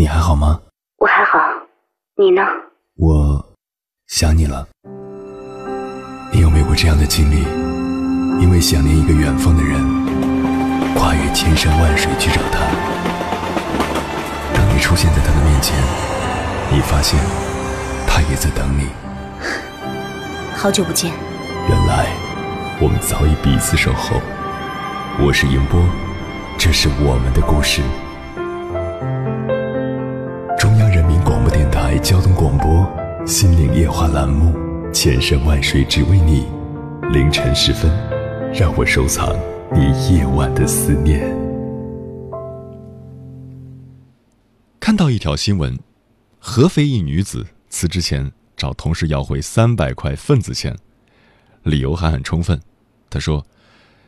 你还好吗？我还好，你呢？我想你了。你有没有过这样的经历？因为想念一个远方的人，跨越千山万水去找他。当你出现在他的面前，你发现他也在等你。好久不见。原来我们早已彼此守候。我是迎波，这是我们的故事。交通广播《心灵夜话》栏目，千山万水只为你。凌晨时分，让我收藏你夜晚的思念。看到一条新闻，合肥一女子辞职前找同事要回三百块份子钱，理由还很充分。她说，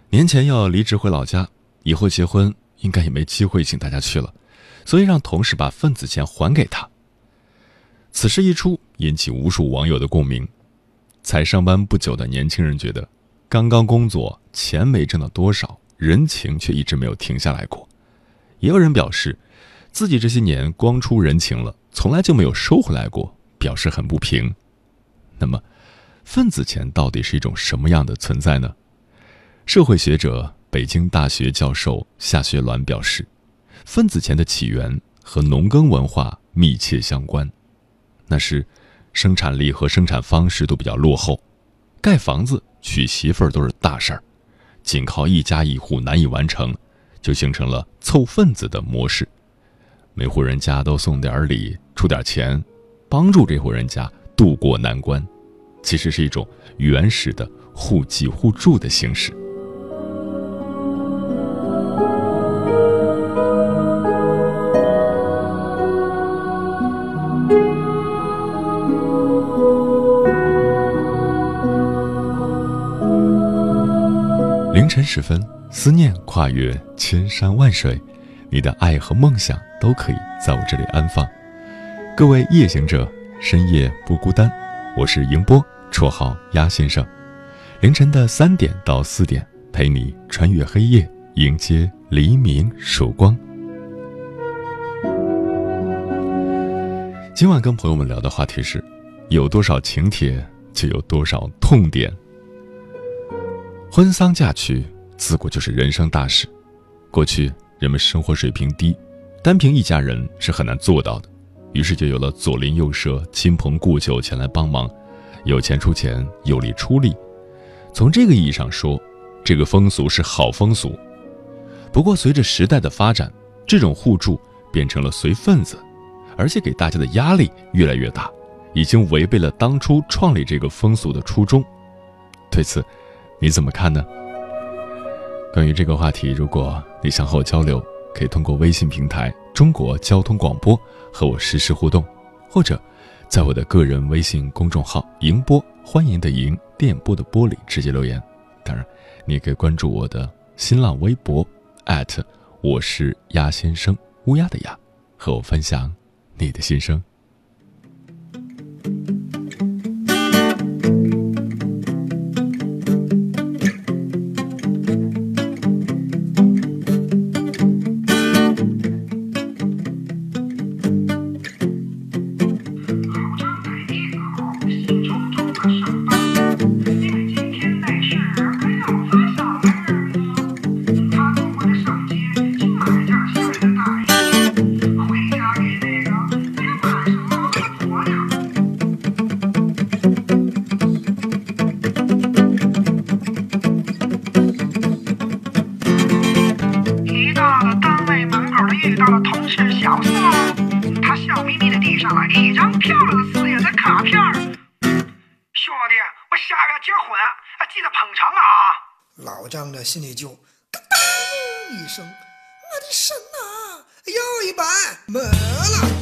年前要离职回老家，以后结婚应该也没机会请大家去了。所以让同事把份子钱还给她。此事一出，引起无数网友的共鸣。才上班不久的年轻人觉得，刚刚工作，钱没挣到多少，人情却一直没有停下来过。也有人表示，自己这些年光出人情了，从来就没有收回来过，表示很不平。那么，份子钱到底是一种什么样的存在呢？社会学者、北京大学教授夏学鸾表示。份子钱的起源和农耕文化密切相关，那是生产力和生产方式都比较落后，盖房子、娶媳妇儿都是大事儿，仅靠一家一户难以完成，就形成了凑份子的模式。每户人家都送点礼，出点钱，帮助这户人家渡过难关，其实是一种原始的互济互助的形式。晨时分，思念跨越千山万水，你的爱和梦想都可以在我这里安放。各位夜行者，深夜不孤单，我是迎波，绰号鸭先生。凌晨的三点到四点，陪你穿越黑夜，迎接黎明曙光。今晚跟朋友们聊的话题是：有多少请帖，就有多少痛点。婚丧嫁娶自古就是人生大事，过去人们生活水平低，单凭一家人是很难做到的，于是就有了左邻右舍、亲朋故旧前来帮忙，有钱出钱，有力出力。从这个意义上说，这个风俗是好风俗。不过随着时代的发展，这种互助变成了随份子，而且给大家的压力越来越大，已经违背了当初创立这个风俗的初衷。对此。你怎么看呢？关于这个话题，如果你想和我交流，可以通过微信平台“中国交通广播”和我实时互动，或者在我的个人微信公众号“迎波”欢迎的迎电波的波里直接留言。当然，你也可以关注我的新浪微博我是鸭先生乌鸦的鸭，和我分享你的心声。的神呐，又一百没了。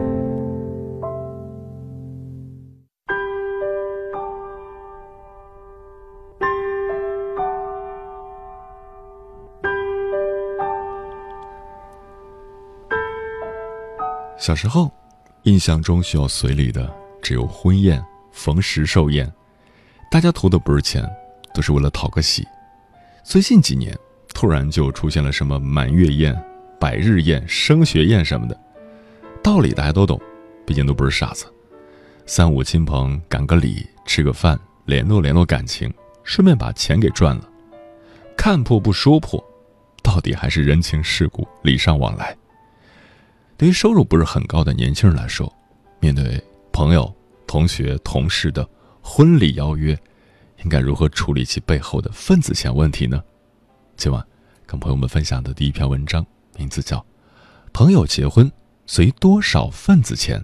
小时候，印象中需要随礼的只有婚宴、逢十寿宴，大家图的不是钱，都是为了讨个喜。最近几年，突然就出现了什么满月宴、百日宴、升学宴什么的，道理大家都懂，毕竟都不是傻子。三五亲朋赶个礼，吃个饭，联络联络感情，顺便把钱给赚了。看破不说破，到底还是人情世故、礼尚往来。对于收入不是很高的年轻人来说，面对朋友、同学、同事的婚礼邀约，应该如何处理其背后的份子钱问题呢？今晚跟朋友们分享的第一篇文章，名字叫《朋友结婚随多少份子钱》，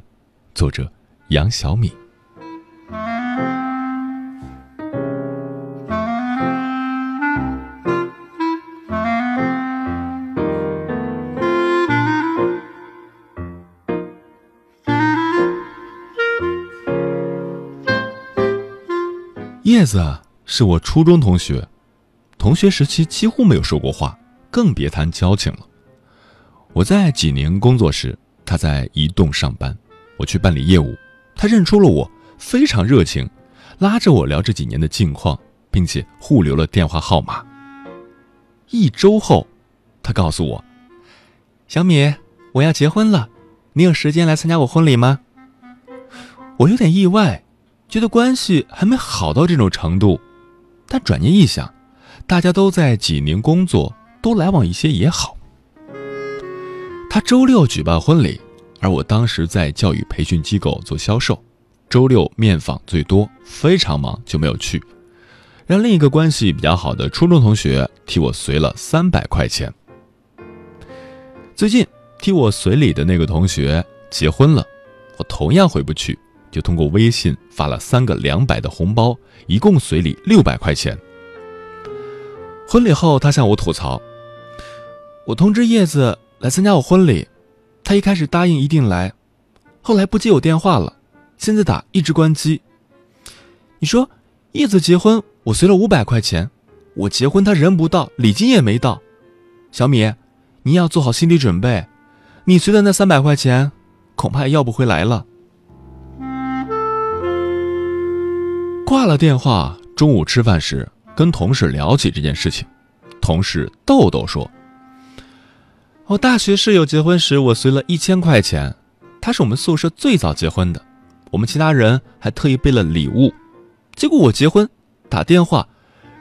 作者杨小米。叶子是我初中同学，同学时期几乎没有说过话，更别谈交情了。我在济宁工作时，他在移动上班，我去办理业务，他认出了我，非常热情，拉着我聊这几年的近况，并且互留了电话号码。一周后，他告诉我：“小米，我要结婚了，你有时间来参加我婚礼吗？”我有点意外。觉得关系还没好到这种程度，但转念一想，大家都在济宁工作，多来往一些也好。他周六举办婚礼，而我当时在教育培训机构做销售，周六面访最多，非常忙就没有去。让另一个关系比较好的初中同学替我随了三百块钱。最近替我随礼的那个同学结婚了，我同样回不去。就通过微信发了三个两百的红包，一共随礼六百块钱。婚礼后，他向我吐槽：“我通知叶子来参加我婚礼，他一开始答应一定来，后来不接我电话了，现在打一直关机。你说叶子结婚，我随了五百块钱，我结婚他人不到，礼金也没到。小米，你要做好心理准备，你随的那三百块钱，恐怕也要不回来了。”挂了电话，中午吃饭时跟同事聊起这件事情，同事豆豆说：“我大学室友结婚时，我随了一千块钱，他是我们宿舍最早结婚的，我们其他人还特意备了礼物，结果我结婚打电话，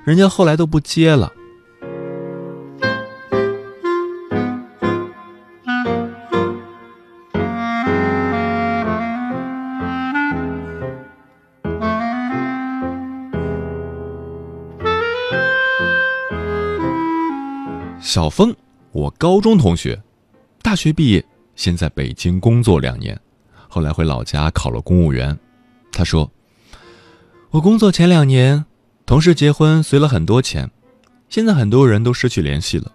人家后来都不接了。”小峰，我高中同学，大学毕业，先在北京工作两年，后来回老家考了公务员。他说：“我工作前两年，同事结婚随了很多钱，现在很多人都失去联系了，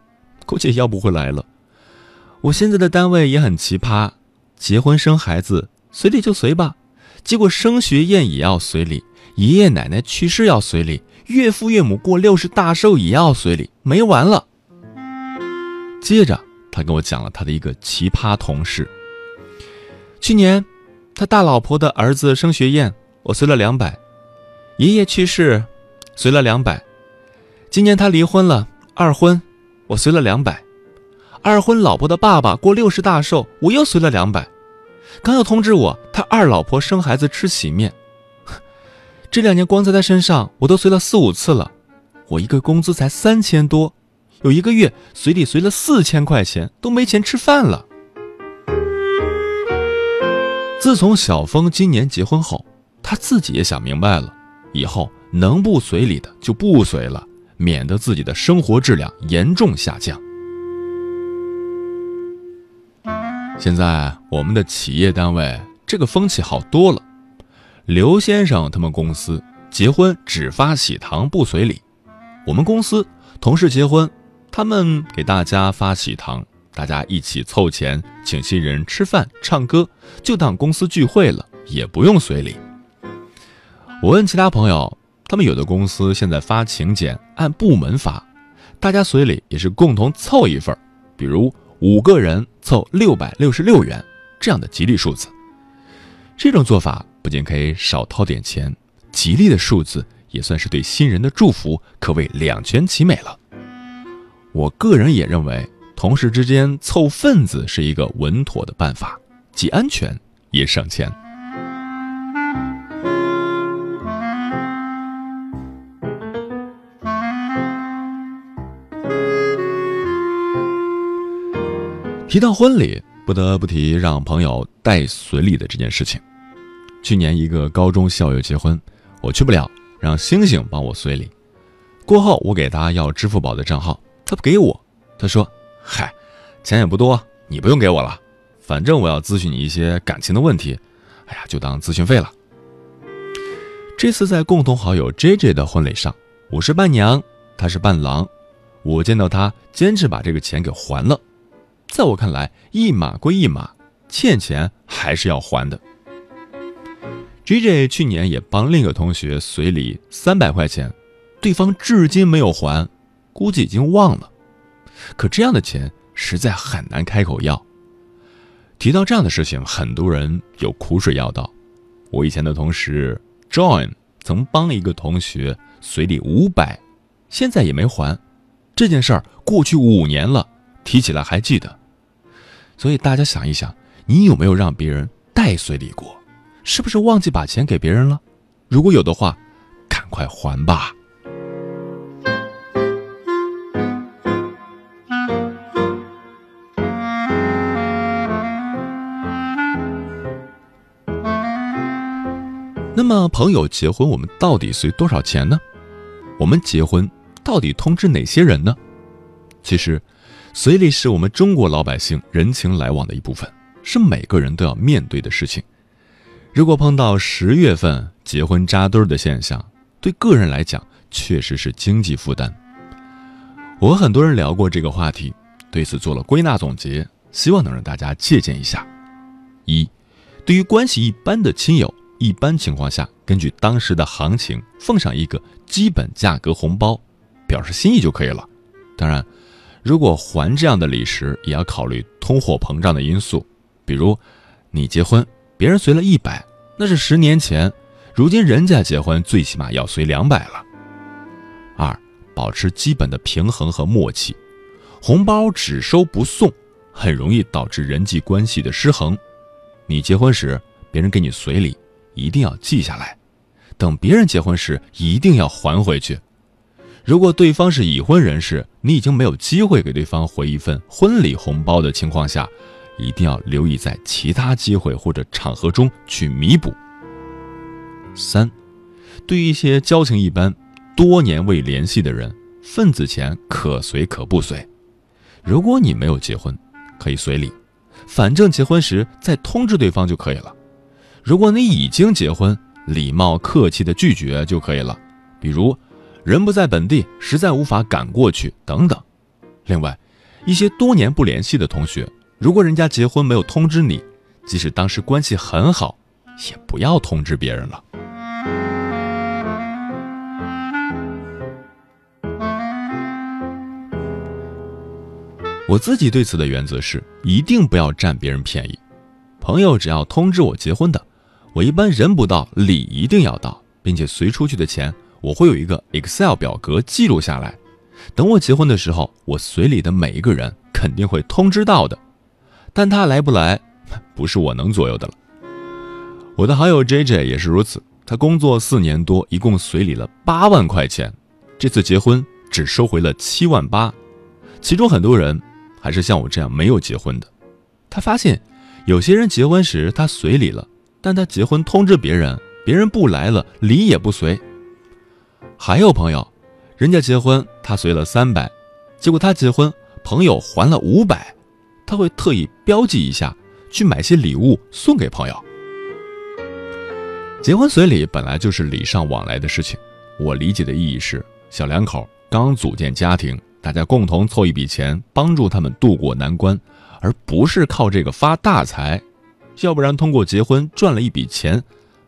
估计要不回来了。我现在的单位也很奇葩，结婚生孩子随礼就随吧，结果升学宴也要随礼，爷爷奶奶去世要随礼，岳父岳母过六十大寿也要随礼，没完了。”接着，他跟我讲了他的一个奇葩同事。去年，他大老婆的儿子升学宴，我随了两百；爷爷去世，随了两百。今年他离婚了，二婚，我随了两百。二婚老婆的爸爸过六十大寿，我又随了两百。刚要通知我，他二老婆生孩子吃喜面。这两年光在他身上，我都随了四五次了。我一个工资才三千多。有一个月随礼随了四千块钱，都没钱吃饭了。自从小峰今年结婚后，他自己也想明白了，以后能不随礼的就不随了，免得自己的生活质量严重下降。现在我们的企业单位这个风气好多了，刘先生他们公司结婚只发喜糖不随礼，我们公司同事结婚。他们给大家发喜糖，大家一起凑钱请新人吃饭、唱歌，就当公司聚会了，也不用随礼。我问其他朋友，他们有的公司现在发请柬按部门发，大家随礼也是共同凑一份比如五个人凑六百六十六元这样的吉利数字。这种做法不仅可以少掏点钱，吉利的数字也算是对新人的祝福，可谓两全其美了。我个人也认为，同事之间凑份子是一个稳妥的办法，既安全也省钱。提到婚礼，不得不提让朋友带随礼的这件事情。去年一个高中校友结婚，我去不了，让星星帮我随礼。过后，我给他要支付宝的账号。他不给我，他说：“嗨，钱也不多，你不用给我了，反正我要咨询你一些感情的问题，哎呀，就当咨询费了。”这次在共同好友 J J 的婚礼上，我是伴娘，他是伴郎，我见到他坚持把这个钱给还了，在我看来，一码归一码，欠钱还是要还的。J J 去年也帮另一个同学随礼三百块钱，对方至今没有还。估计已经忘了，可这样的钱实在很难开口要。提到这样的事情，很多人有苦水要道。我以前的同事 John 曾帮一个同学随礼五百，现在也没还。这件事儿过去五年了，提起来还记得。所以大家想一想，你有没有让别人代随礼过？是不是忘记把钱给别人了？如果有的话，赶快还吧。那，朋友结婚，我们到底随多少钱呢？我们结婚到底通知哪些人呢？其实，随礼是我们中国老百姓人情来往的一部分，是每个人都要面对的事情。如果碰到十月份结婚扎堆儿的现象，对个人来讲确实是经济负担。我和很多人聊过这个话题，对此做了归纳总结，希望能让大家借鉴一下。一，对于关系一般的亲友。一般情况下，根据当时的行情奉上一个基本价格红包，表示心意就可以了。当然，如果还这样的礼时，也要考虑通货膨胀的因素。比如，你结婚，别人随了一百，那是十年前，如今人家结婚最起码要随两百了。二保持基本的平衡和默契。红包只收不送，很容易导致人际关系的失衡。你结婚时，别人给你随礼，一定要记下来，等别人结婚时一定要还回去。如果对方是已婚人士，你已经没有机会给对方回一份婚礼红包的情况下，一定要留意在其他机会或者场合中去弥补。三，对于一些交情一般、多年未联系的人，份子钱可随可不随。如果你没有结婚，可以随礼，反正结婚时再通知对方就可以了。如果你已经结婚，礼貌客气的拒绝就可以了，比如。人不在本地，实在无法赶过去，等等。另外，一些多年不联系的同学，如果人家结婚没有通知你，即使当时关系很好，也不要通知别人了。我自己对此的原则是，一定不要占别人便宜。朋友只要通知我结婚的，我一般人不到，礼一定要到，并且随出去的钱。我会有一个 Excel 表格记录下来，等我结婚的时候，我随礼的每一个人肯定会通知到的。但他来不来，不是我能左右的了。我的好友 JJ 也是如此，他工作四年多，一共随礼了八万块钱，这次结婚只收回了七万八。其中很多人还是像我这样没有结婚的。他发现，有些人结婚时他随礼了，但他结婚通知别人，别人不来了，礼也不随。还有朋友，人家结婚他随了三百，结果他结婚朋友还了五百，他会特意标记一下，去买些礼物送给朋友。结婚随礼本来就是礼尚往来的事情，我理解的意义是，小两口刚组建家庭，大家共同凑一笔钱，帮助他们渡过难关，而不是靠这个发大财，要不然通过结婚赚了一笔钱，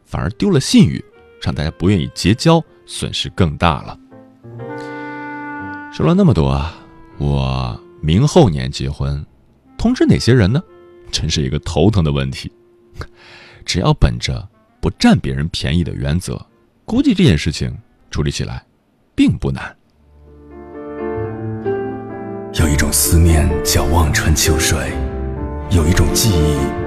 反而丢了信誉，让大家不愿意结交。损失更大了。说了那么多啊，我明后年结婚，通知哪些人呢？真是一个头疼的问题。只要本着不占别人便宜的原则，估计这件事情处理起来并不难。有一种思念叫望穿秋水，有一种记忆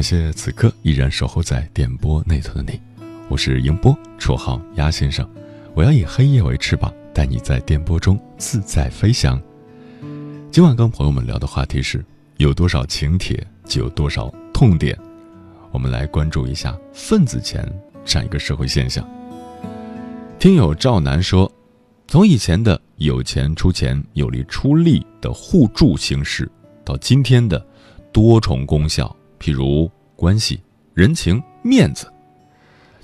感谢此刻依然守候在电波那头的你。我是迎波，绰号鸭先生。我要以黑夜为翅膀，带你在电波中自在飞翔。今晚跟朋友们聊的话题是：有多少请帖，就有多少痛点。我们来关注一下份子钱这样一个社会现象。听友赵楠说，从以前的有钱出钱、有力出力的互助形式，到今天的多重功效，譬如关系、人情、面子。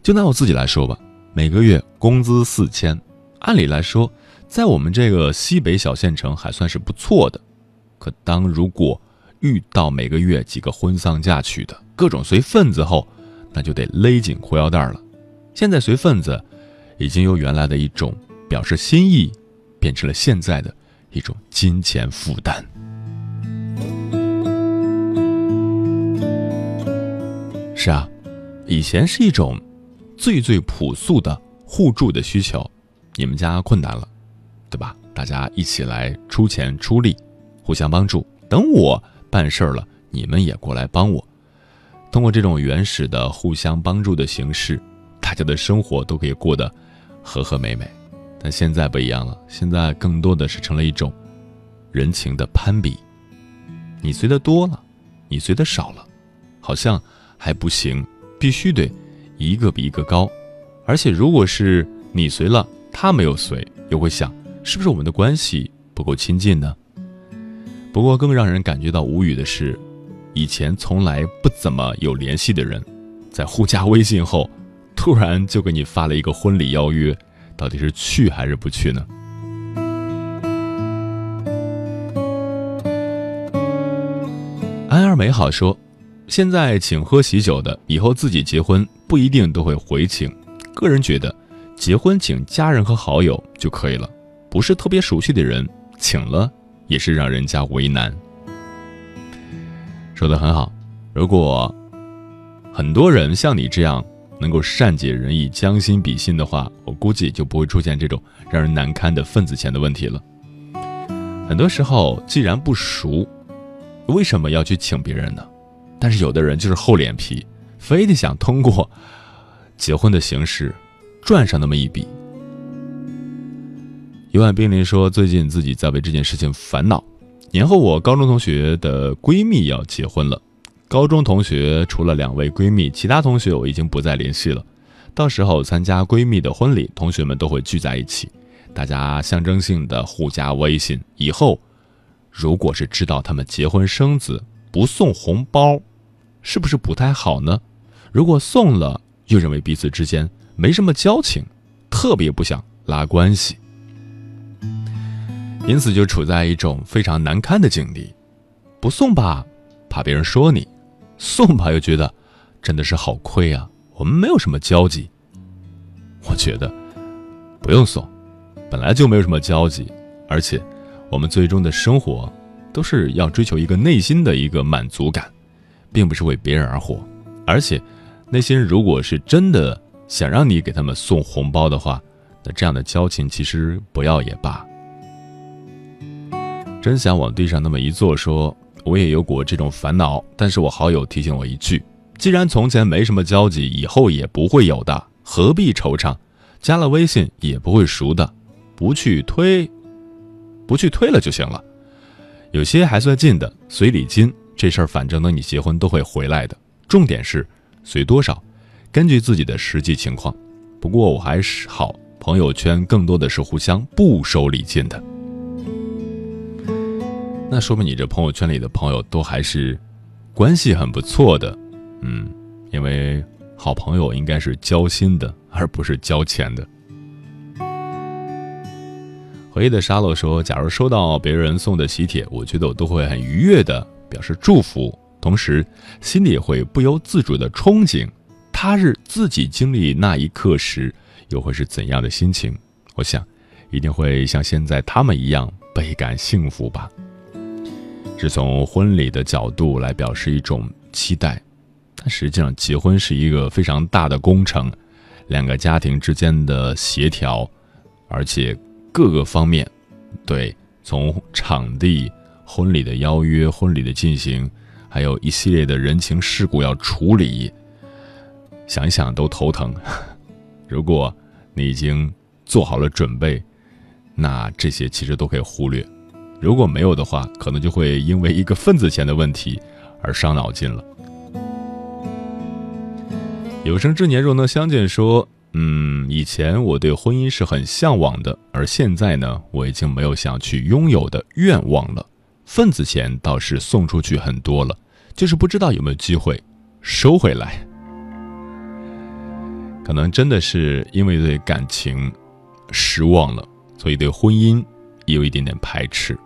就拿我自己来说吧，每个月工资四千，按理来说，在我们这个西北小县城还算是不错的。可当如果遇到每个月几个婚丧嫁娶的各种随份子后，那就得勒紧裤腰带了。现在随份子，已经由原来的一种表示心意，变成了现在的一种金钱负担。是啊，以前是一种。最最朴素的互助的需求，你们家困难了，对吧？大家一起来出钱出力，互相帮助。等我办事儿了，你们也过来帮我。通过这种原始的互相帮助的形式，大家的生活都可以过得和和美美。但现在不一样了，现在更多的是成了一种人情的攀比。你随的多了，你随的少了，好像还不行，必须得。一个比一个高，而且如果是你随了，他没有随，又会想是不是我们的关系不够亲近呢？不过更让人感觉到无语的是，以前从来不怎么有联系的人，在互加微信后，突然就给你发了一个婚礼邀约，到底是去还是不去呢？安而美好说：“现在请喝喜酒的，以后自己结婚不一定都会回请。个人觉得，结婚请家人和好友就可以了，不是特别熟悉的人，请了也是让人家为难。”说的很好，如果很多人像你这样能够善解人意、将心比心的话，我估计就不会出现这种让人难堪的份子钱的问题了。很多时候，既然不熟。为什么要去请别人呢？但是有的人就是厚脸皮，非得想通过结婚的形式赚上那么一笔。一万冰凌说，最近自己在为这件事情烦恼。年后我高中同学的闺蜜要结婚了，高中同学除了两位闺蜜，其他同学我已经不再联系了。到时候参加闺蜜的婚礼，同学们都会聚在一起，大家象征性的互加微信，以后。如果是知道他们结婚生子不送红包，是不是不太好呢？如果送了，又认为彼此之间没什么交情，特别不想拉关系，因此就处在一种非常难堪的境地。不送吧，怕别人说你；送吧，又觉得真的是好亏啊。我们没有什么交集，我觉得不用送，本来就没有什么交集，而且。我们最终的生活，都是要追求一个内心的一个满足感，并不是为别人而活。而且，那些人如果是真的想让你给他们送红包的话，那这样的交情其实不要也罢。真想往地上那么一坐，说我也有过这种烦恼，但是我好友提醒我一句：既然从前没什么交集，以后也不会有的，何必惆怅？加了微信也不会熟的，不去推。不去推了就行了，有些还算近的随礼金这事儿，反正等你结婚都会回来的。重点是随多少，根据自己的实际情况。不过我还是好，朋友圈更多的是互相不收礼金的。那说明你这朋友圈里的朋友都还是关系很不错的，嗯，因为好朋友应该是交心的，而不是交钱的。回忆的沙漏说：“假如收到别人送的喜帖，我觉得我都会很愉悦的表示祝福，同时心里也会不由自主的憧憬，他日自己经历那一刻时又会是怎样的心情？我想，一定会像现在他们一样倍感幸福吧。是从婚礼的角度来表示一种期待，但实际上结婚是一个非常大的工程，两个家庭之间的协调，而且。”各个方面，对，从场地、婚礼的邀约、婚礼的进行，还有一系列的人情世故要处理，想一想都头疼。如果你已经做好了准备，那这些其实都可以忽略；如果没有的话，可能就会因为一个份子钱的问题而伤脑筋了。有生之年若能相见，说。嗯，以前我对婚姻是很向往的，而现在呢，我已经没有想去拥有的愿望了。份子钱倒是送出去很多了，就是不知道有没有机会收回来。可能真的是因为对感情失望了，所以对婚姻也有一点点排斥。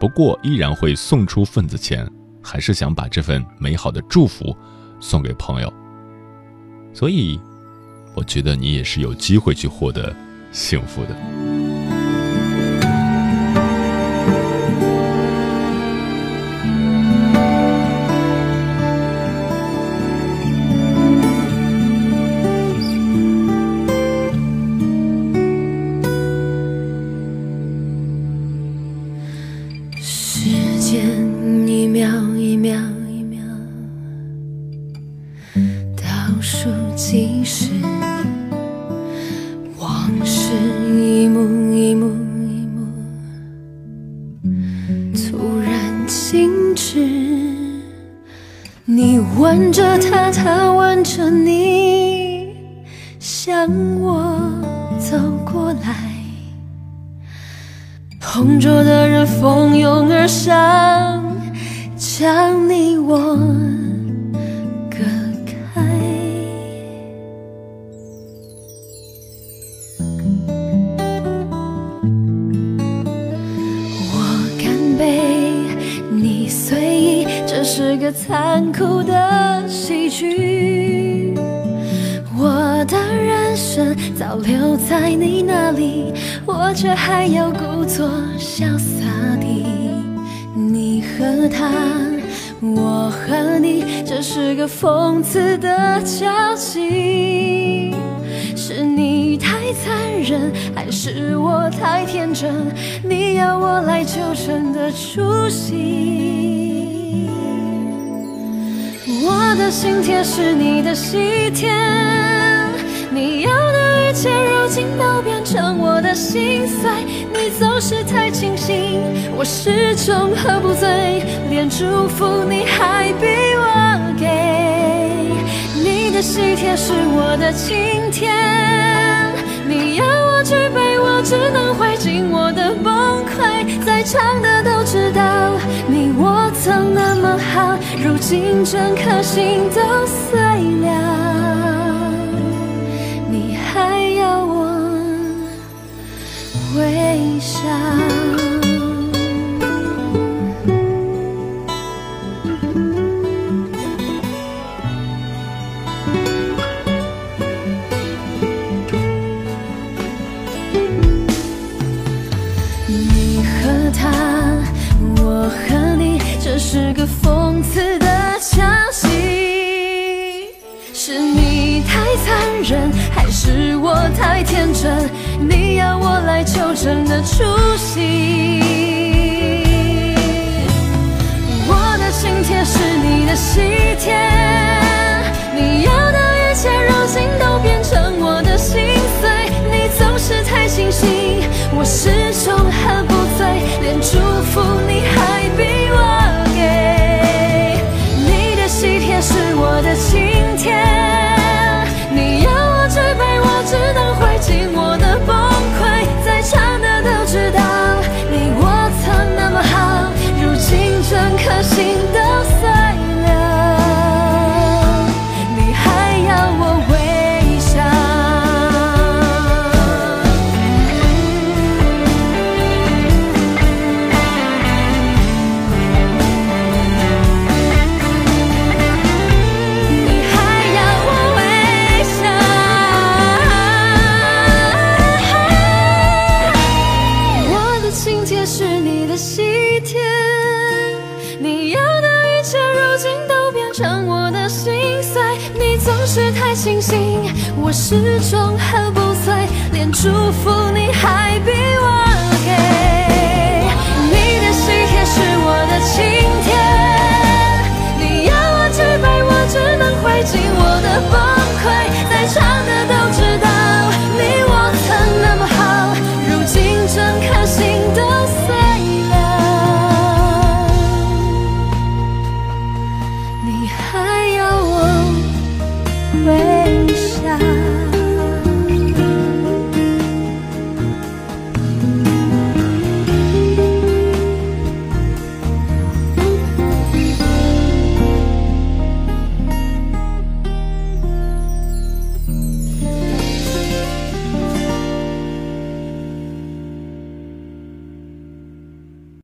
不过依然会送出份子钱，还是想把这份美好的祝福送给朋友。所以。我觉得你也是有机会去获得幸福的。时间一秒一秒。残酷的喜剧。我的人生早留在你那里，我却还要故作潇洒地。你和他，我和你，这是个讽刺的交集。是你太残忍，还是我太天真？你要我来就真的出息。我的心贴是你的喜帖，你要的一切如今都变成我的心碎。你总是太清醒，我始终喝不醉，连祝福你还逼我给。你的喜帖是我的晴天，你要我举杯，我只能会尽我的崩溃。在场的都知道，你我曾，如今整颗心都碎了，你还要我微笑。要我来纠正的出息。我的心贴是你的喜帖，总是太清醒，我始终喝不醉，连祝福你还逼我给。你的喜帖是我的晴天。你要我举杯，我只能会尽我的崩溃。